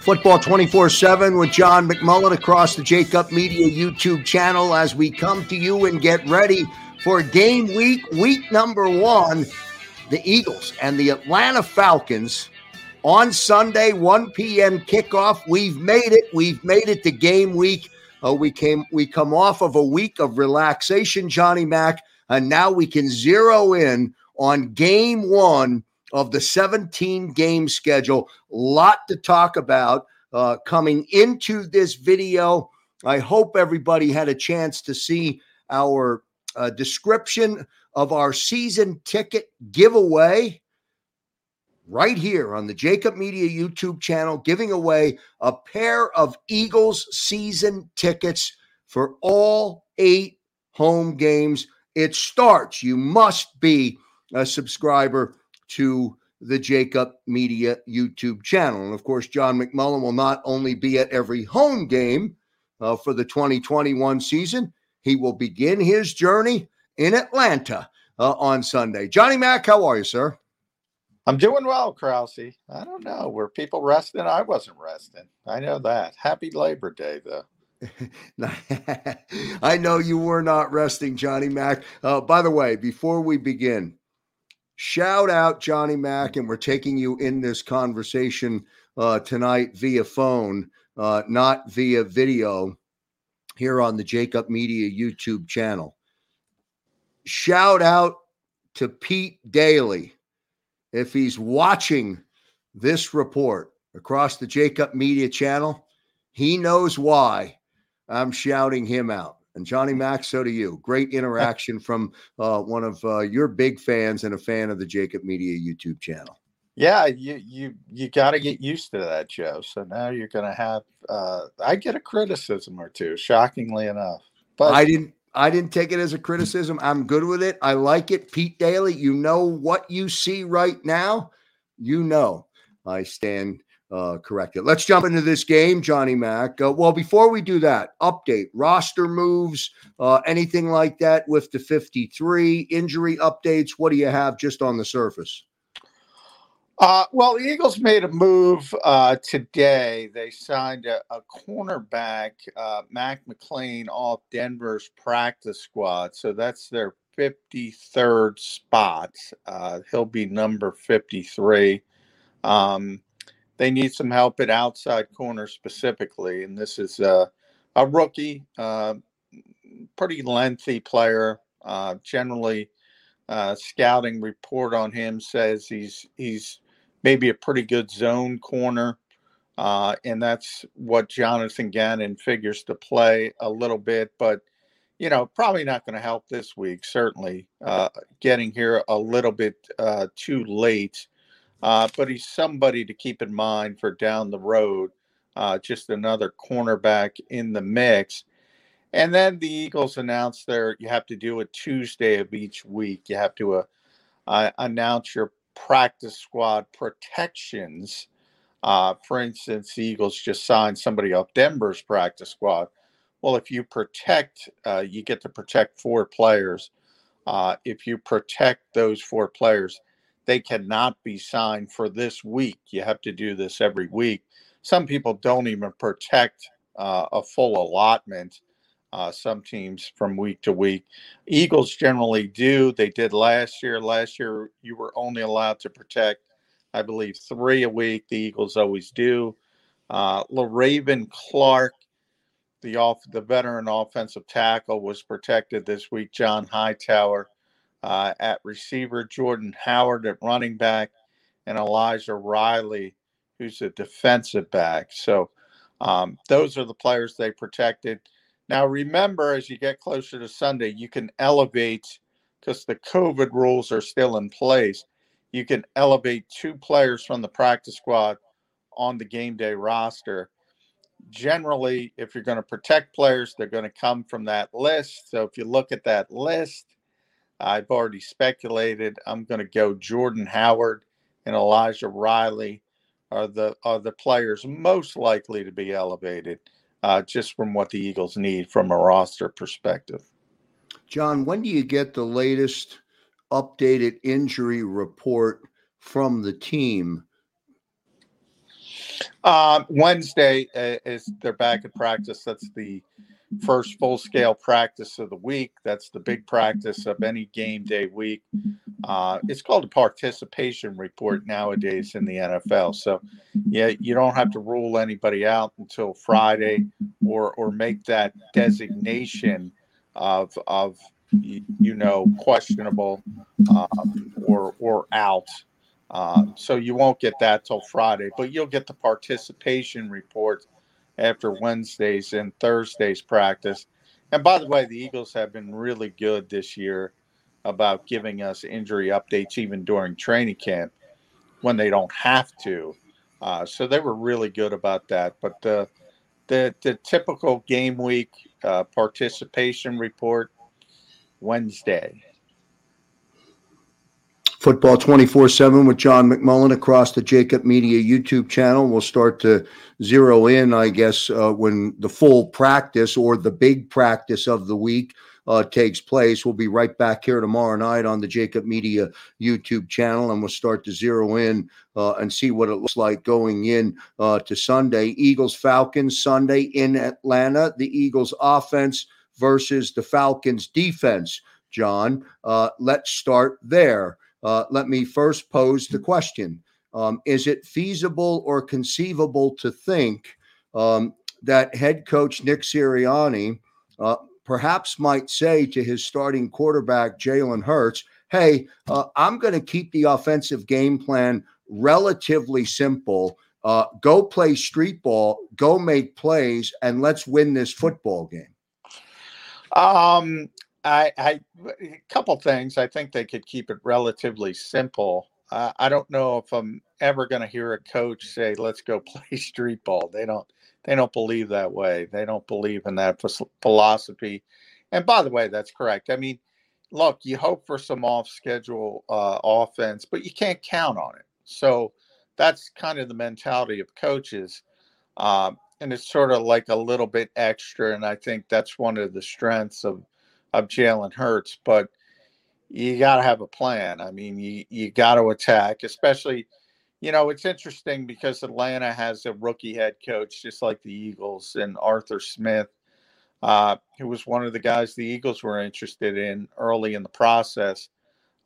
Football 24 7 with John McMullen across the Jakib Media YouTube channel as we come to you and get ready for game week, week number one. The Eagles and the Atlanta Falcons on Sunday, 1 p.m. kickoff. We've made it. We've made it to game week. Uh, we came we come off of a week of relaxation, Johnny Mack, and now we can zero in on game one of the 17 game schedule. Lot to talk about uh, coming into this video. I hope everybody had a chance to see our uh, description of our season ticket giveaway right here on the Jakib Media YouTube channel, giving away a pair of Eagles season tickets for all eight home games. It starts, you must be a subscriber to the Jakib Media YouTube channel. And of course, John McMullen will not only be at every home game uh, for the 2021 season, he will begin his journey in Atlanta uh, on Sunday. Johnny Mack, how are you, sir? I'm doing well, Krause. I don't know. Were people resting? I wasn't resting. I know that. Happy Labor Day, though. I know you were not resting, Johnny Mack. Uh, by the way, before we begin, Shout out Johnny Mack, and we're taking you in this conversation uh, tonight via phone, uh, not via video, here on the Jakib Media YouTube channel. Shout out to Pete Daly if he's watching this report across the Jakib Media channel. He knows why I'm shouting him out. And Johnny Mack, so do you. Great interaction from uh, one of uh, your big fans and a fan of the Jakib Media YouTube channel. Yeah, you you you got to get used to that, Joe. So now you're going to have. Uh, I get a criticism or two, shockingly enough. But I didn't. I didn't take it as a criticism. I'm good with it. I like it. Pete Daly, you know what you see right now. You know I stand uh, corrected. Let's jump into this game, Johnny Mack. Uh, well, before we do that, update roster moves, uh, anything like that with the 53 injury updates. What do you have just on the surface? Uh, well, the Eagles made a move uh, today. They signed a, a cornerback, uh, Mac McCain, off Denver's practice squad. So that's their 53rd spot. Uh, he'll be number 53. Um, they need some help at outside corner specifically, and this is a, a rookie, uh, pretty lengthy player. Uh, generally, uh, scouting report on him says he's he's maybe a pretty good zone corner, uh, and that's what Jonathan Gannon figures to play a little bit, but you know, probably not going to help this week. Certainly, uh, getting here a little bit uh, too late uh, but he's somebody to keep in mind for down the road. Uh, just another cornerback in the mix. And then the Eagles announced there you have to do a Tuesday of each week. You have to uh, uh, announce your practice squad protections Uh, for instance, the Eagles just signed somebody off Denver's practice squad. Well, if you protect, uh, you get to protect four players. If you protect those four players, they cannot be signed for this week. You have to do this every week. Some people don't even protect uh, a full allotment. Uh, some teams from week to week. Eagles generally do. They did last year. Last year, you were only allowed to protect, I believe, three a week. The Eagles always do. Uh, Le'Raven Clark, the off the veteran offensive tackle, was protected this week. John Hightower uh, at receiver, Jordan Howard at running back, and Elijah Riley, who's a defensive back. So um, those are the players they protected. Now, remember, as you get closer to Sunday, you can elevate because the COVID rules are still in place. You can elevate two players from the practice squad on the game day roster. Generally, if you're going to protect players, they're going to come from that list. So if you look at that list, I've already speculated. I'm going to go Jordan Howard and Elijah Riley are the are the players most likely to be elevated, uh, just from what the Eagles need from a roster perspective. John, when do you get the latest updated injury report from the team? Um, Wednesday uh, is they're back at practice. That's the first full scale practice of the week. That's the big practice of any game day week. Uh, it's called a participation report nowadays in the NFL. So, yeah, you don't have to rule anybody out until Friday or or make that designation of of you know questionable um, or or out. Um, so you won't get that till Friday, but you'll get the participation report after Wednesday's and Thursday's practice. And by the way, the Eagles have been really good this year about giving us injury updates even during training camp when they don't have to. Uh, so they were really good about that. But the the, typical game week uh, participation report Wednesday. Football 24 7 with John McMullen across the Jakib Media YouTube channel. We'll start to zero in, I guess, uh, when the full practice or the big practice of the week uh, takes place. We'll be right back here tomorrow night on the Jakib Media YouTube channel, and we'll start to zero in uh, and see what it looks like going in uh, to Sunday. Eagles Falcons Sunday in Atlanta. The Eagles offense versus the Falcons defense. John, uh, let's start there. Uh, let me first pose the question um, Is it feasible or conceivable to think um, that head coach Nick Sirianni uh, perhaps might say to his starting quarterback, Jalen Hurts, Hey, uh, I'm going to keep the offensive game plan relatively simple. Uh, go play street ball, go make plays, and let's win this football game. Um, I, I a couple things. I think they could keep it relatively simple. Uh, I don't know if I'm ever going to hear a coach say, "Let's go play street ball." They don't. They don't believe that way. They don't believe in that philosophy. And by the way, that's correct. I mean, look, you hope for some off-schedule uh, offense, but you can't count on it. So that's kind of the mentality of coaches. Um, and it's sort of like a little bit extra. And I think that's one of the strengths of of Jalen Hurts, but you got to have a plan. I mean, you you got to attack, especially. You know, it's interesting because Atlanta has a rookie head coach, just like the Eagles, and Arthur Smith, uh, who was one of the guys the Eagles were interested in early in the process.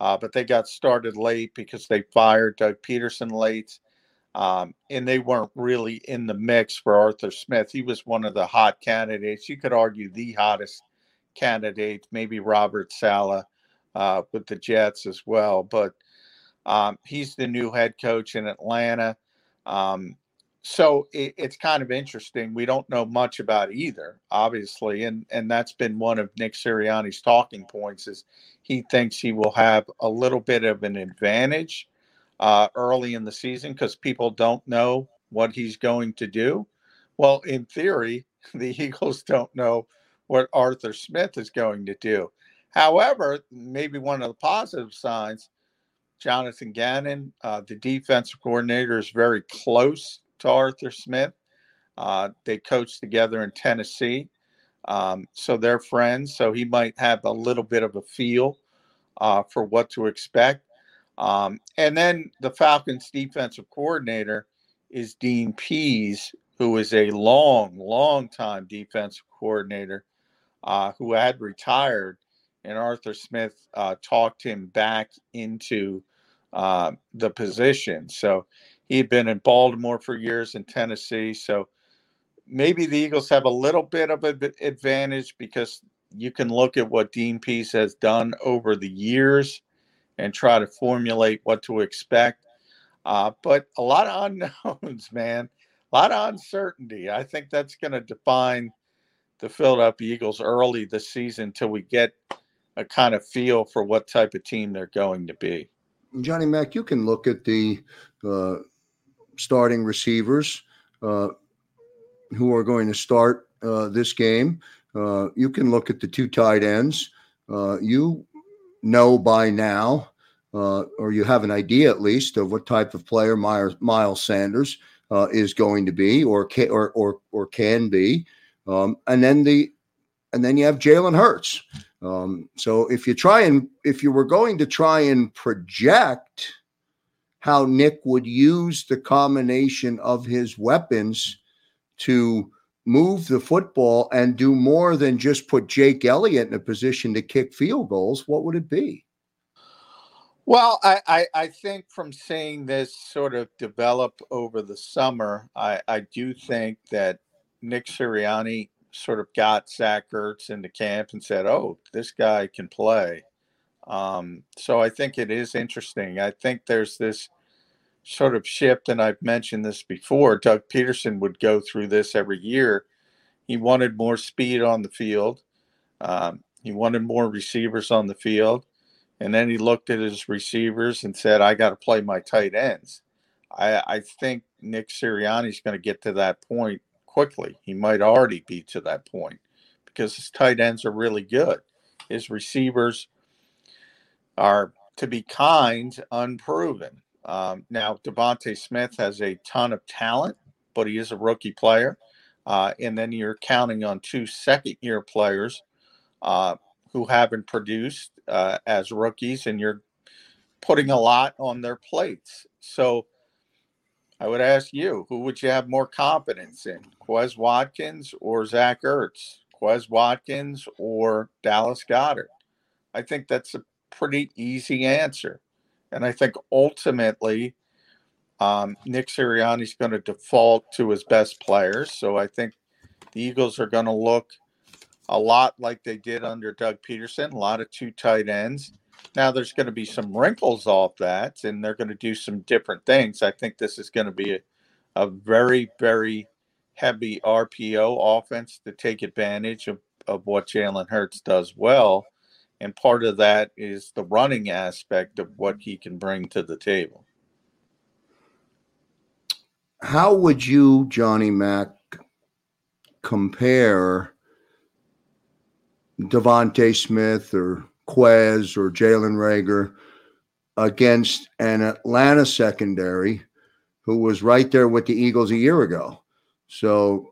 Uh, but they got started late because they fired Doug Pederson late. Um, and they weren't really in the mix for Arthur Smith. He was one of the hot candidates. You could argue the hottest candidate, maybe Robert Saleh uh, with the Jets as well. But um, he's the new head coach in Atlanta. Um, so it, it's kind of interesting. We don't know much about either, obviously, and and that's been one of Nick Sirianni's talking points. Is he thinks he will have a little bit of an advantage uh, early in the season because people don't know what he's going to do. Well, in theory, the Eagles don't know what Arthur Smith is going to do. However, maybe one of the positive signs, Jonathan Gannon, uh, the defensive coordinator, is very close to Arthur Smith. Uh, they coached together in Tennessee. Um, so they're friends. So he might have a little bit of a feel uh, for what to expect. Um, and then the Falcons defensive coordinator is Dean Pees, who is a long, long time defensive coordinator uh, who had retired. And Arthur Smith uh, talked him back into uh, the position. So he had been in Baltimore for years in Tennessee. So maybe the Eagles have a little bit of an advantage because you can look at what Dean Pees has done over the years and try to formulate what to expect. Uh, but a lot of unknowns, man, a lot of uncertainty. I think that's going to define the Philadelphia Eagles early this season until we get a kind of feel for what type of team they're going to be. Johnny Mack, you can look at the uh, starting receivers uh, who are going to start uh, this game. Uh, you can look at the two tight ends. Uh, you know by now, uh, or you have an idea at least of what type of player Miles, Sanders is going to be, or or or or can be. Um, and then the and then you have Jalen Hurts. Um, so if you try and if you were going to try and project how Nick would use the combination of his weapons to move the football and do more than just put Jake Elliott in a position to kick field goals, what would it be? Well, I, I, I, think from seeing this sort of develop over the summer, I, I do think that Nick Sirianni sort of got Zach Ertz into camp and said, "Oh, this guy can play." Um, so I think it is interesting. I think there's this sort of shift, and I've mentioned this before. Doug Pederson would go through this every year. He wanted more speed on the field. Um, he wanted more receivers on the field. And then he looked at his receivers and said, I got to play my tight ends. I, I think Nick Sirianni's going to get to that point quickly. He might already be to that point because his tight ends are really good. His receivers are, to be kind, unproven. Um, now, DeVonta Smith has a ton of talent, but he is a rookie player. Uh, and then you're counting on two second year players uh, who haven't produced uh, as rookies, and you're putting a lot on their plates. So I would ask you, who would you have more confidence in, Quez Watkins or Zach Ertz? Quez Watkins or Dallas Goedert? I think that's a pretty easy answer. And I think ultimately, um, Nick Sirianni is going to default to his best players. So I think the Eagles are going to look a lot like they did under Doug Pederson, a lot of two tight ends. Now there's going to be some wrinkles off that, and they're going to do some different things. I think this is going to be a, a very, very heavy RPO offense to take advantage of, of what Jalen Hurts does well. And part of that is the running aspect of what he can bring to the table. How would you, Johnny Mack, compare DeVonta Smith or Quez or Jalen Reagor against an Atlanta secondary who was right there with the Eagles a year ago? So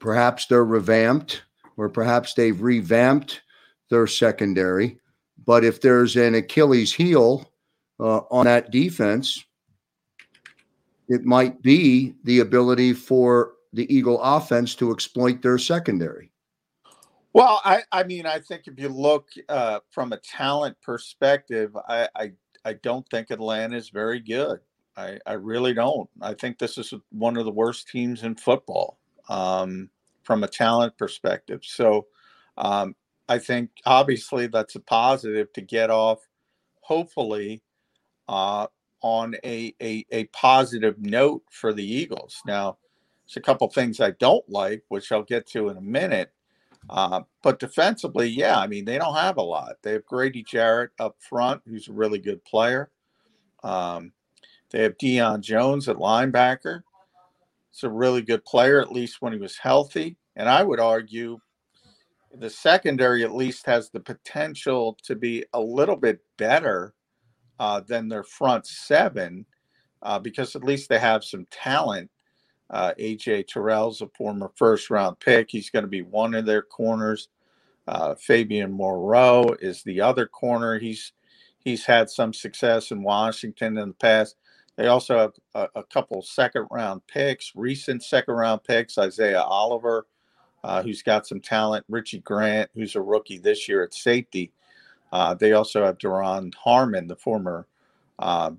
perhaps they're revamped or perhaps they've revamped their secondary. But if there's an Achilles heel uh, on that defense, it might be the ability for the Eagle offense to exploit their secondary. Well, I, I mean, I think if you look uh, from a talent perspective, I, I, I don't think Atlanta is very good. I, I really don't. I think this is one of the worst teams in football um, from a talent perspective. So um, I think obviously that's a positive to get off, hopefully, uh, on a, a, a positive note for the Eagles. Now, there's a couple things I don't like, which I'll get to in a minute. Uh, but defensively, yeah, I mean, they don't have a lot. They have Grady Jarrett up front, who's a really good player. Um, they have Deion Jones at linebacker. It's a really good player, at least when he was healthy. And I would argue the secondary at least has the potential to be a little bit better uh, than their front seven uh, because at least they have some talent. Uh, AJ Terrell's a former first round pick. He's going to be one of their corners. Uh, Fabian Moreau is the other corner. He's he's had some success in Washington in the past. They also have a, a couple second round picks, recent second round picks. Isaiah Oliver, uh, who's got some talent. Richie Grant, who's a rookie this year at safety. Uh, they also have Duron Harmon, the former uh,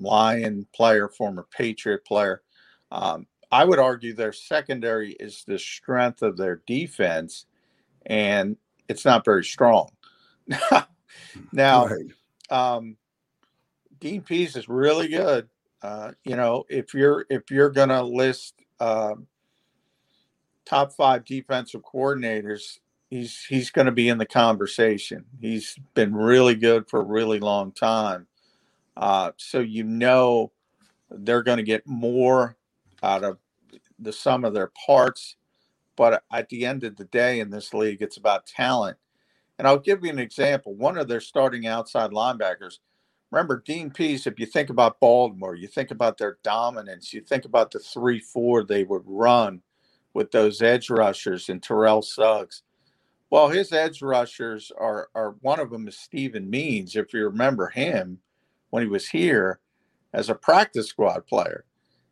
Lion player, former Patriot player. Um, I would argue their secondary is the strength of their defense, and it's not very strong. now, right. um, Dean Pees is really good. Uh, you know, if you're if you're gonna list uh, top five defensive coordinators, he's he's going to be in the conversation. He's been really good for a really long time. Uh, so you know they're going to get more out of the sum of their parts. But at the end of the day, in this league, it's about talent. And I'll give you an example. One of their starting outside linebackers, remember Dean Pees, if you think about Baltimore, you think about their dominance, you think about the 3 4 they would run with those edge rushers and Terrell Suggs. Well, his edge rushers are, are one of them is Steven Means, if you remember him when he was here as a practice squad player.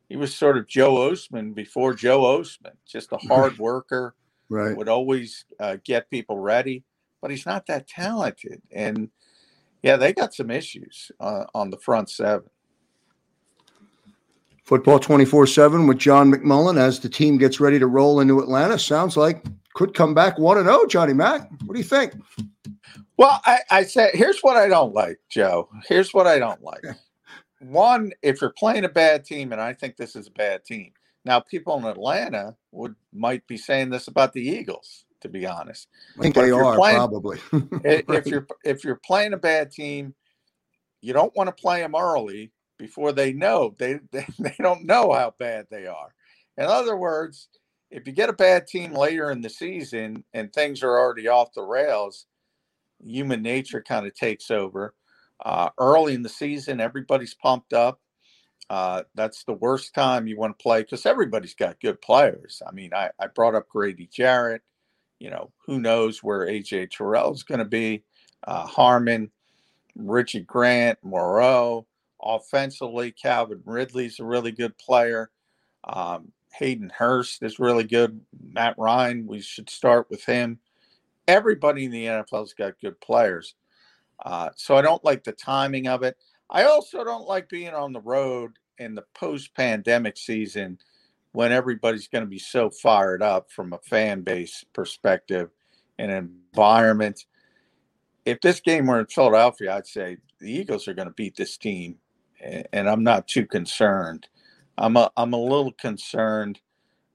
He was sort of Joe Ostman before Joe Ostman, just a hard worker. Right. Would always uh, get people ready, but he's not that talented. And yeah, they got some issues uh, on the front seven. Football 24 7 with John McMullen as the team gets ready to roll into Atlanta. Sounds like could come back 1 0, Johnny Mack. What do you think? Well, I, I said, here's what I don't like, Joe. Here's what I don't like. One, if you're playing a bad team, and I think this is a bad team. Now, people in Atlanta would might be saying this about the Eagles, to be honest. I think but they are playing, probably. if you're if you're playing a bad team, you don't want to play them early before they know they, they they don't know how bad they are. In other words, if you get a bad team later in the season and things are already off the rails, human nature kind of takes over. Uh, early in the season, everybody's pumped up. Uh, that's the worst time you want to play because everybody's got good players. I mean, I, I brought up Grady Jarrett. You know, who knows where AJ Terrell is going to be? Uh, Harmon, Richie Grant, Moreau. Offensively, Calvin Ridley's a really good player. Um, Hayden Hurst is really good. Matt Ryan, we should start with him everybody in the NFL's got good players. Uh, so I don't like the timing of it. I also don't like being on the road in the post pandemic season when everybody's going to be so fired up from a fan base perspective and environment. If this game were in Philadelphia, I'd say the Eagles are going to beat this team, and I'm not too concerned. I'm a, I'm a little concerned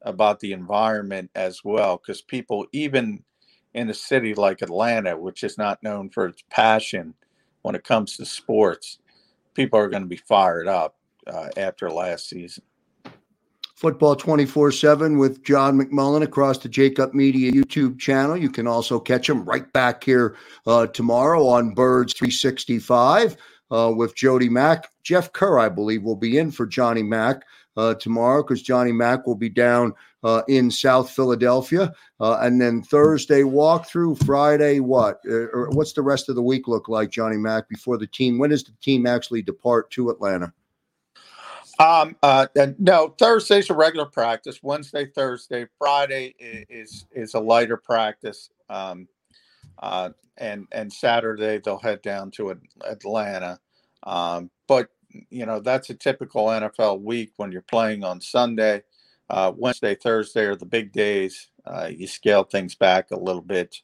about the environment as well because people, even in a city like Atlanta, which is not known for its passion when it comes to sports, people are going to be fired up uh, after last season. Football 24 7 with John McMullen across the Jakib Media YouTube channel. You can also catch him right back here uh, tomorrow on Birds 365 uh, with Jody Mack. Jeff Kerr, I believe, will be in for Johnny Mack uh, tomorrow because Johnny Mack will be down uh, in South Philadelphia. Uh, and then Thursday walkthrough, Friday, what? Uh, or what's the rest of the week look like, Johnny Mack, before the team? When does the team actually depart to Atlanta? Um, uh, no, Thursday's a regular practice. Wednesday, Thursday, Friday is is a lighter practice. Um, uh, and and Saturday they'll head down to Atlanta. Um, but you know that's a typical NFL week when you're playing on Sunday, uh, Wednesday, Thursday are the big days. Uh, you scale things back a little bit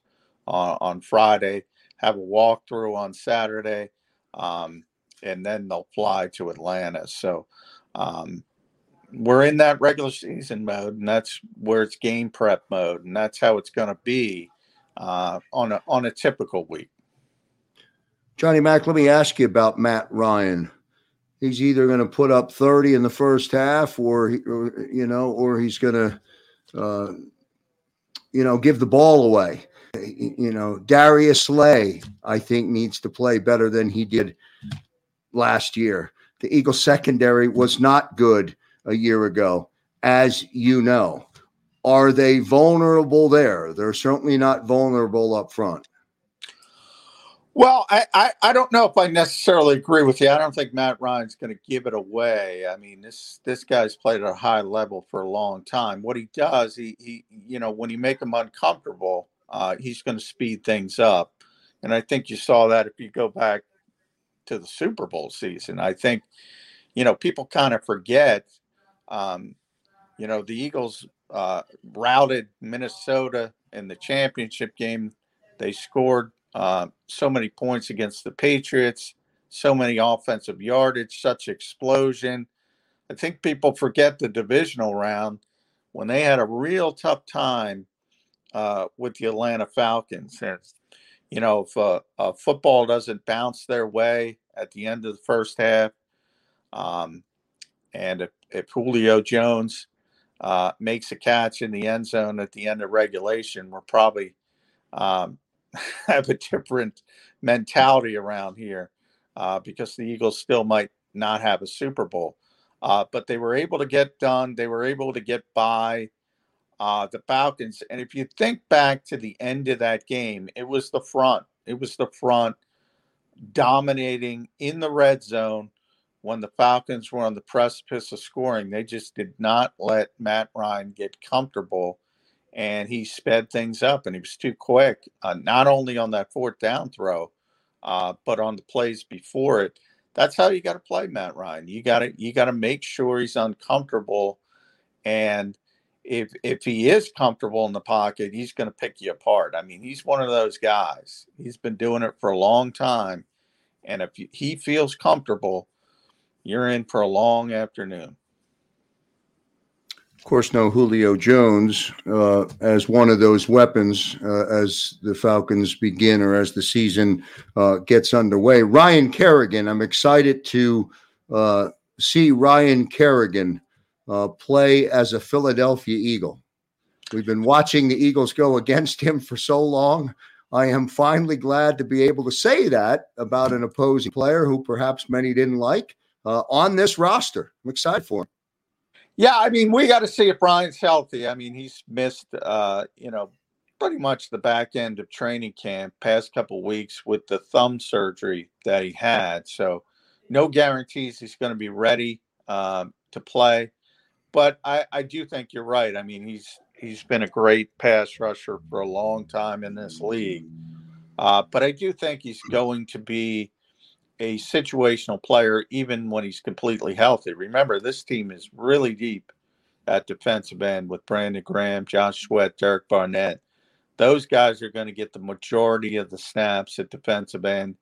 on, on Friday, have a walkthrough on Saturday, um, and then they'll fly to Atlanta. So um, we're in that regular season mode, and that's where it's game prep mode, and that's how it's going to be uh, on a on a typical week. Johnny Mack, let me ask you about Matt Ryan he's either going to put up 30 in the first half or, or you know or he's going to uh, you know give the ball away you know darius slay i think needs to play better than he did last year The Eagles secondary was not good a year ago, as you know. Are they vulnerable there? They're certainly not vulnerable up front. Well, I, I, I, don't know if I necessarily agree with you. I don't think Matt Ryan's going to give it away. I mean, this this guy's played at a high level for a long time. What he does, he he you know, when you make him uncomfortable, uh, he's going to speed things up. And I think you saw that if you go back to the Super Bowl season. I think, you know, people kind of forget, um, you know, the Eagles uh, routed Minnesota in the championship game. They scored uh, so many points against the Patriots, so many offensive yardage, such explosion. I think people forget the divisional round when they had a real tough time uh, with the Atlanta Falcons. And, you know, if uh, uh, football doesn't bounce their way at the end of the first half, um, and if, if Julio Jones uh, makes a catch in the end zone at the end of regulation, we're probably um, have a different mentality around here uh, because the Eagles still might not have a Super Bowl. Uh, but they were able to get done. They were able to get by uh, the Falcons. And if you think back to the end of that game, it was the front. It was the front dominating in the red zone when the Falcons were on the precipice of scoring. They just did not let Matt Ryan get comfortable and he sped things up and he was too quick, uh, not only on that fourth down throw, uh, but on the plays before it. That's how you got to play Matt Ryan. You got to you got to make sure he's uncomfortable, and if if he is comfortable in the pocket, he's going to pick you apart. I mean, he's one of those guys. He's been doing it for a long time, and if he feels comfortable, you're in for a long afternoon. Course, no Julio Jones uh, as one of those weapons uh, as the Falcons begin or as the season uh, gets underway. Ryan Kerrigan, I'm excited to uh, see Ryan Kerrigan uh, play as a Philadelphia Eagle. We've been watching the Eagles go against him for so long. I am finally glad to be able to say that about an opposing player who perhaps many didn't like uh, on this roster. I'm excited for him. Yeah, I mean, we got to see if Brian's healthy. I mean, he's missed, uh, you know, pretty much the back end of training camp, past couple weeks with the thumb surgery that he had. So, no guarantees he's going to be ready um, to play. But I, I do think you're right. I mean, he's he's been a great pass rusher for a long time in this league. Uh, but I do think he's going to be a situational player even when he's completely healthy. Remember, this team is really deep at defensive end with Brandon Graham, Josh Sweat, Derek Barnett. Those guys are going to get the majority of the snaps at defensive end,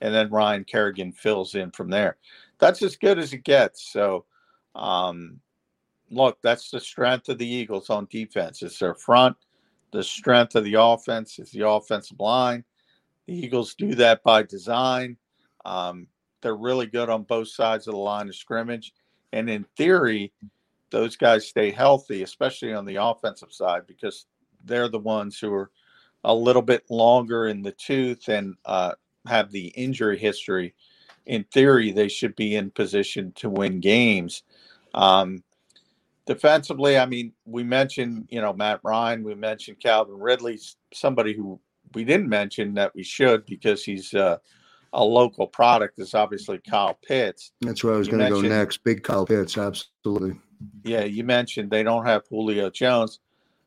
and then Ryan Kerrigan fills in from there. That's as good as it gets. So, um, look, that's the strength of the Eagles on defense. It's their front. The strength of the offense is the offensive line. The Eagles do that by design. Um, they're really good on both sides of the line of scrimmage. And in theory, those guys stay healthy, especially on the offensive side, because they're the ones who are a little bit longer in the tooth and uh, have the injury history. In theory, they should be in position to win games. Um, defensively, I mean, we mentioned, you know, Matt Ryan, we mentioned Calvin Ridley, somebody who we didn't mention that we should because he's uh, a local product is obviously Kyle Pitts. That's where I was going to go next. Big Kyle Pitts, absolutely. Yeah, you mentioned they don't have Julio Jones.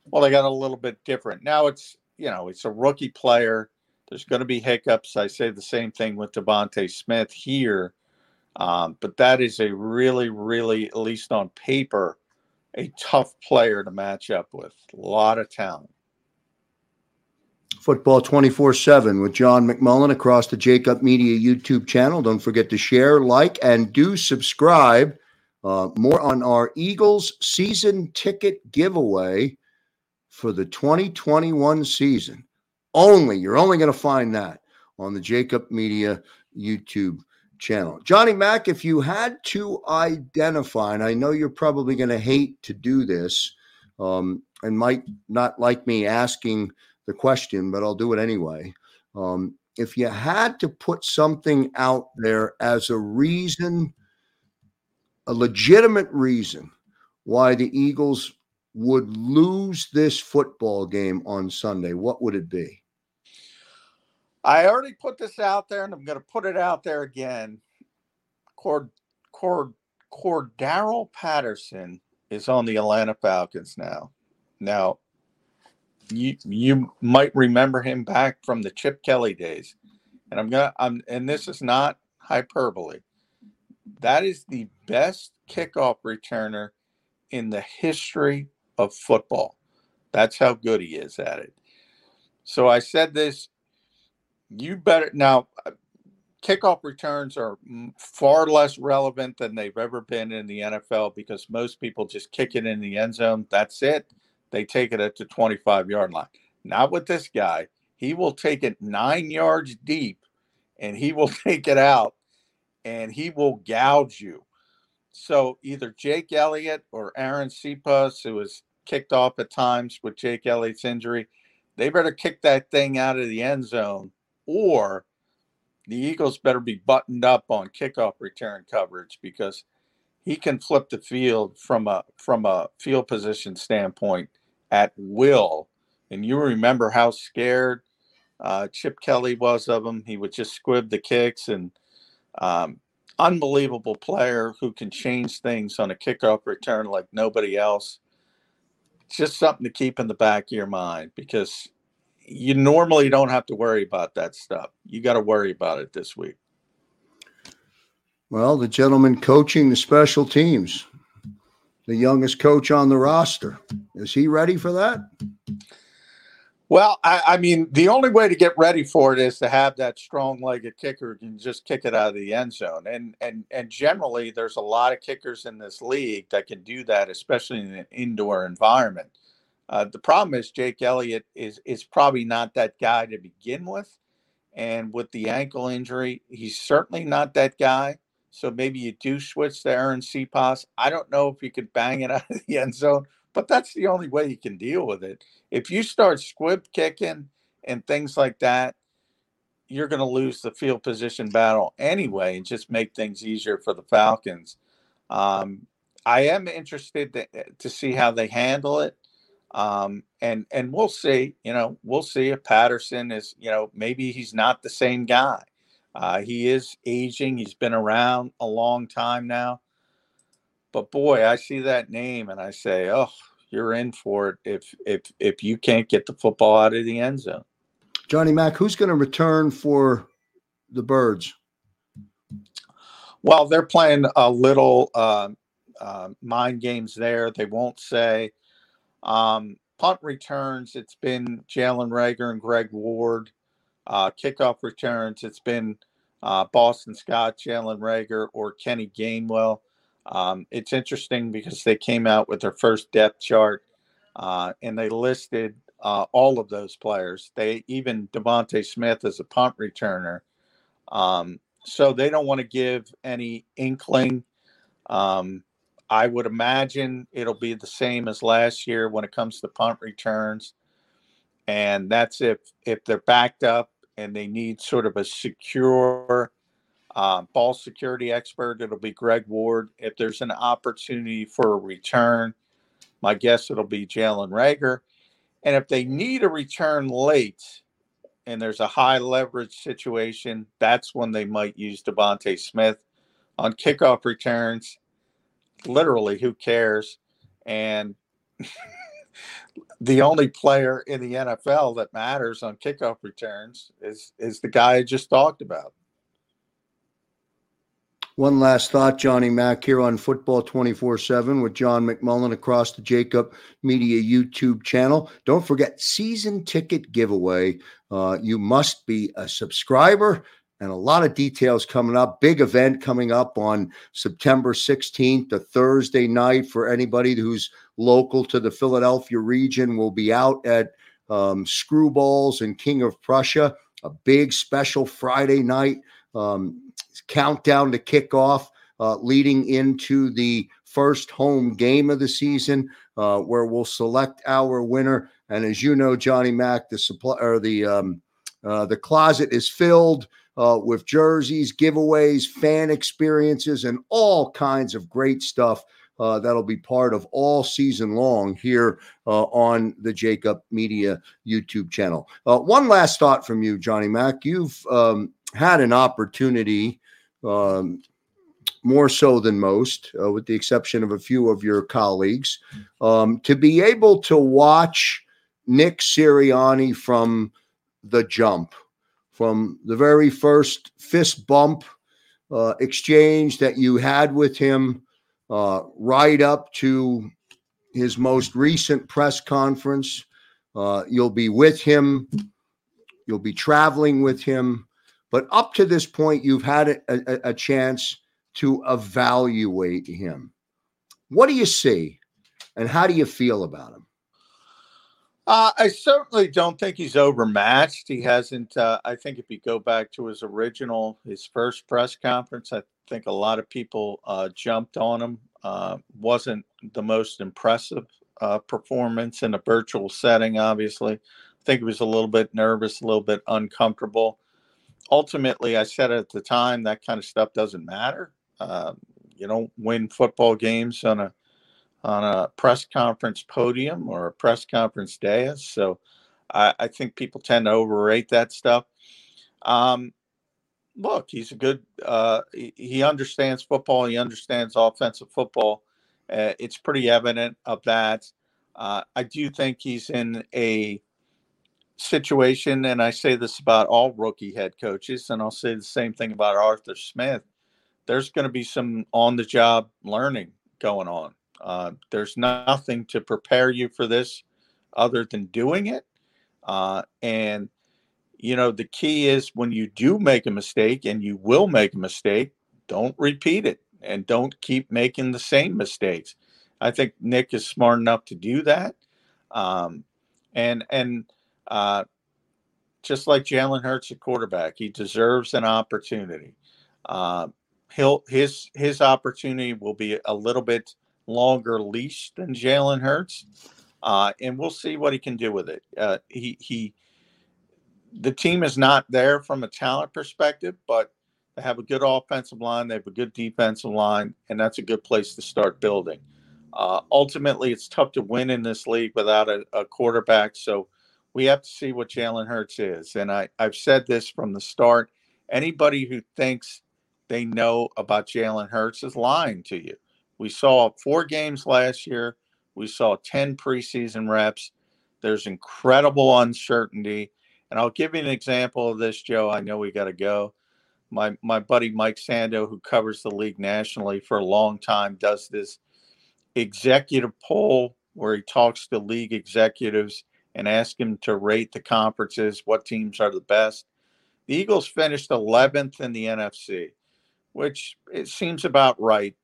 Well, they got a little bit different. Now it's, you know, it's a rookie player. There's going to be hiccups. I say the same thing with DeVonta Smith here. Um, but that is a really, really, at least on paper, a tough player to match up with. A lot of talent. Football 24 7 with John McMullen across the Jakib Media YouTube channel. Don't forget to share, like, and do subscribe. Uh, more on our Eagles season ticket giveaway for the 2021 season. Only, you're only going to find that on the Jakib Media YouTube channel. Johnny Mack, if you had to identify, and I know you're probably going to hate to do this um, and might not like me asking the question, but I'll do it anyway. Um, if you had to put something out there as a reason a legitimate reason why the Eagles would lose this football game on Sunday, what would it be? I already put this out there and I'm going to put it out there again. Cord, Cord, Cordarrelle Patterson is on the Atlanta Falcons now. Now, you you might remember him back from the Chip Kelly days. And I'm gonna I'm and this is not hyperbole. That is the best kickoff returner in the history of football. That's how good he is at it. So I said this you better now kickoff returns are far less relevant than they've ever been in the NFL because most people just kick it in the end zone. That's it. They take it at the 25 yard line. Not with this guy. He will take it nine yards deep and he will take it out and he will gouge you. So either Jake Elliott or Arryn Siposs, who was kicked off at times with Jake Elliott's injury, they better kick that thing out of the end zone or the Eagles better be buttoned up on kickoff return coverage because he can flip the field from a from a field position standpoint at will. And you remember how scared uh, Chip Kelly was of him. He would just squib the kicks and um, unbelievable player who can change things on a kickoff return like nobody else. just something to keep in the back of your mind because you normally don't have to worry about that stuff. You got to worry about it this week. Well, the gentleman coaching the special teams, the youngest coach on the roster, is he ready for that? Well, I, I, mean, the only way to get ready for it is to have that strong-legged kicker can just kick it out of the end zone. And and and generally, there's a lot of kickers in this league that can do that, especially in an indoor environment. Uh, the problem is Jake Elliott is is probably not that guy to begin with, and with the ankle injury, he's certainly not that guy. So maybe you do switch to Arryn Siposs. I don't know if you could bang it out of the end zone, but that's the only way you can deal with it. If you start squib kicking and things like that, you're going to lose the field position battle anyway, and just make things easier for the Falcons. Um, I am interested to, to see how they handle it. Um, and and we'll see. You know, we'll see if Patterson is. You know, maybe he's not the same guy. Uh, he is aging. He's been around a long time now. But boy, I see that name and I say, oh, you're in for it if if if you can't get the football out of the end zone. Johnny Mack, who's going to return for the Birds? Well, they're playing a little uh, uh, mind games there. They won't say. Um, punt returns, it's been Jalen Reagor and Greg Ward. Uh, kickoff returns, it's been uh, Boston Scott, Jalen Reagor, or Kenny Gainwell. Um, it's interesting because they came out with their first depth chart uh, and they listed uh, all of those players. They even DeVonta Smith as a punt returner. Um, so they don't want to give any inkling. Um, I would imagine it'll be the same as last year when it comes to punt returns. And that's if if they're backed up and they need sort of a secure uh, ball security expert. It'll be Greg Ward. If there's an opportunity for a return, my guess it'll be Jalen Reagor. And if they need a return late and there's a high leverage situation, that's when they might use DeVonta Smith on kickoff returns. Literally, who cares? And the only player in the NFL that matters on kickoff returns is is the guy I just talked about. One last thought, Johnny Mack here on Football 24 7 with John McMullen across the Jakib Media YouTube channel. Don't forget, season ticket giveaway. Uh, you must be a subscriber and a lot of details coming up. Big event coming up on September 16th, a Thursday night for anybody who's local to the Philadelphia region. We'll be out at um, Screwballs and King of Prussia, a big special Friday night. Um, countdown to kickoff, uh, leading into the first home game of the season, uh, where we'll select our winner. And as you know, Johnny Mack, the supply or the um, uh, the closet is filled. Uh, with jerseys, giveaways, fan experiences, and all kinds of great stuff. Uh, that'll be part of all season long here uh, on the Jakib Media YouTube channel. Uh, one last thought from you, Johnny Mack. You've um, had an opportunity, um, more so than most, uh, with the exception of a few of your colleagues, um, to be able to watch Nick Sirianni from the jump, from the very first fist bump uh, exchange that you had with him, uh, right up to his most recent press conference. Uh, you'll be with him, you'll be traveling with him. But up to this point, you've had a, a, a chance to evaluate him. What do you see, and how do you feel about him? Uh, I certainly don't think he's overmatched. He hasn't. Uh, I think if you go back to his original, his first press conference, I think a lot of people uh, jumped on him. Uh, wasn't the most impressive uh, performance in a virtual setting. Obviously, I think he was a little bit nervous, a little bit uncomfortable. Ultimately, I said at the time that kind of stuff doesn't matter. Um, you don't win football games on a on a press conference podium or a press conference dais. So I, I think people tend to overrate that stuff. Um, look, he's a good. Uh, he, he, understands football. He understands offensive football. Uh, it's pretty evident of that. Uh, I do think he's in a situation, and I say this about all rookie head coaches, and I'll say the same thing about Arthur Smith. There's going to be some on-the-job learning going on. Uh, there's nothing to prepare you for this other than doing it. Uh, and, you know, the key is when you do make a mistake, and you will make a mistake, don't repeat it and don't keep making the same mistakes. I think Nick is smart enough to do that. Um, and, and, uh, just like Jalen Hurts, a quarterback, he deserves an opportunity. Uh, he'll his his opportunity will be a little bit longer leash than Jalen Hurts, uh, and we'll see what he can do with it. Uh, he he, the team is not there from a talent perspective, but they have a good offensive line, they have a good defensive line, and that's a good place to start building. Uh, ultimately, it's tough to win in this league without a, a quarterback, so we have to see what Jalen Hurts is. And I, I've said this from the start. Anybody who thinks they know about Jalen Hurts is lying to you. We saw four games last year. We saw 10 preseason reps. There's incredible uncertainty. And I'll give you an example of this, Joe. I know we got to go. My, my buddy Mike Sando, who covers the league nationally for a long time, does this executive poll where he talks to league executives and asks them to rate the conferences, what teams are the best. The Eagles finished 11th in the NFC, which it seems about right.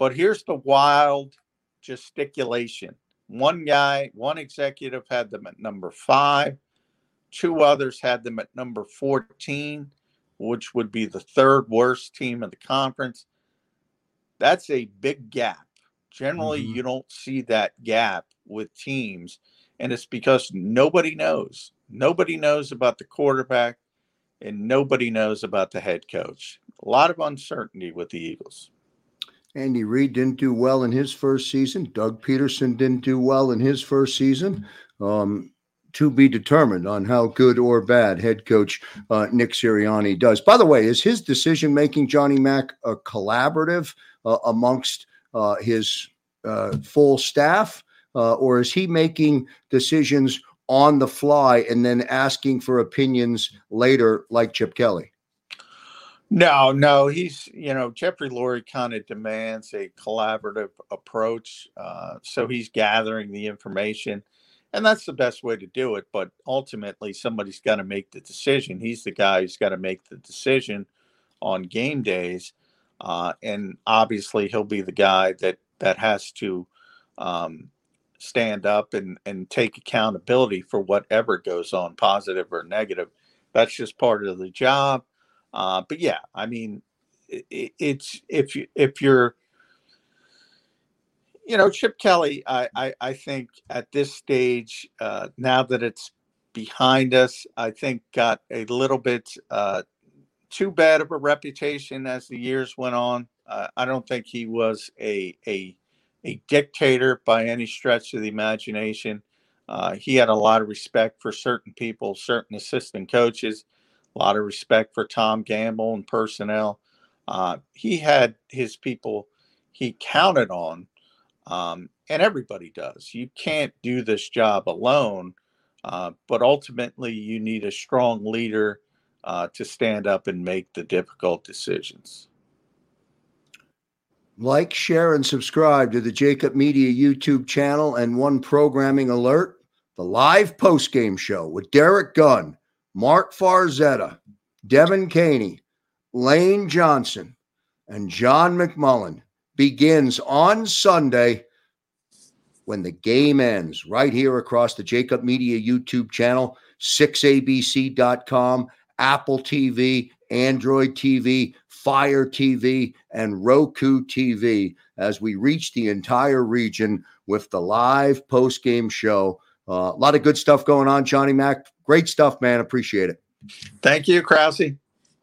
But here's the wild gesticulation. One guy, one executive had them at number five. Two others had them at number 14, which would be the third worst team in the conference. That's a big gap. Generally, mm-hmm. you don't see that gap with teams. And it's because nobody knows. Nobody knows about the quarterback and nobody knows about the head coach. A lot of uncertainty with the Eagles. Andy Reid didn't do well in his first season. Doug Pederson didn't do well in his first season. Um, to be determined on how good or bad head coach uh, Nick Sirianni does. By the way, is his decision making, Johnny Mack, a collaborative uh, amongst uh, his uh, full staff, uh, or is he making decisions on the fly and then asking for opinions later, like Chip Kelly? No, no, he's you know Jeffrey Lurie kind of demands a collaborative approach, uh, so he's gathering the information, and that's the best way to do it. But ultimately, somebody's got to make the decision. He's the guy who's got to make the decision on game days, uh, and obviously, he'll be the guy that that has to um, stand up and and take accountability for whatever goes on, positive or negative. That's just part of the job uh, but yeah, I mean, it, it's if you if you're you know Chip Kelly, I I, I think at this stage uh, now that it's behind us, I think got a little bit uh, too bad of a reputation as the years went on. Uh, I don't think he was a a a dictator by any stretch of the imagination. Uh, he had a lot of respect for certain people, certain assistant coaches, a lot of respect for Tom Gamble and personnel. Uh, he had his people he counted on, um, and everybody does. You can't do this job alone, uh, but ultimately, you need a strong leader uh, to stand up and make the difficult decisions. Like, share, and subscribe to the Jakib Media YouTube channel and one programming alert the live post game show with Derek Gunn, Mark Farzetta, Devan Kaney, Lane Johnson, and John McMullen begins on Sunday when the game ends right here across the Jakib Media YouTube channel, 6abc.com, Apple TV, Android TV, Fire TV, and Roku TV as we reach the entire region with the live post game show. Uh, a lot of good stuff going on, Johnny Mack. Great stuff, man. Appreciate it. Thank you, Krause.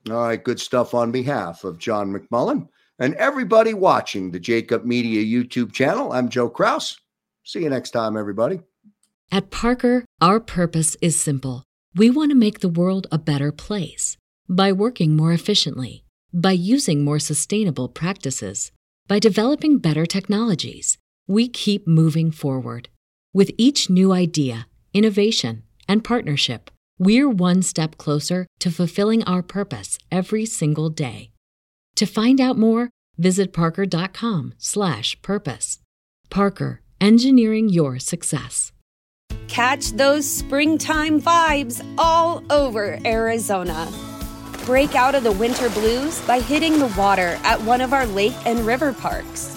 All right, good stuff on behalf of John McMullen and everybody watching the Jakib Media YouTube channel. I'm Joe Krause. See you next time, everybody. At Parker, our purpose is simple. We want to make the world a better place by working more efficiently, by using more sustainable practices, by developing better technologies. We keep moving forward. With each new idea, innovation, and partnership, we're one step closer to fulfilling our purpose every single day. To find out more, visit parker.com/purpose. Parker, engineering your success. Catch those springtime vibes all over Arizona. Break out of the winter blues by hitting the water at one of our lake and river parks.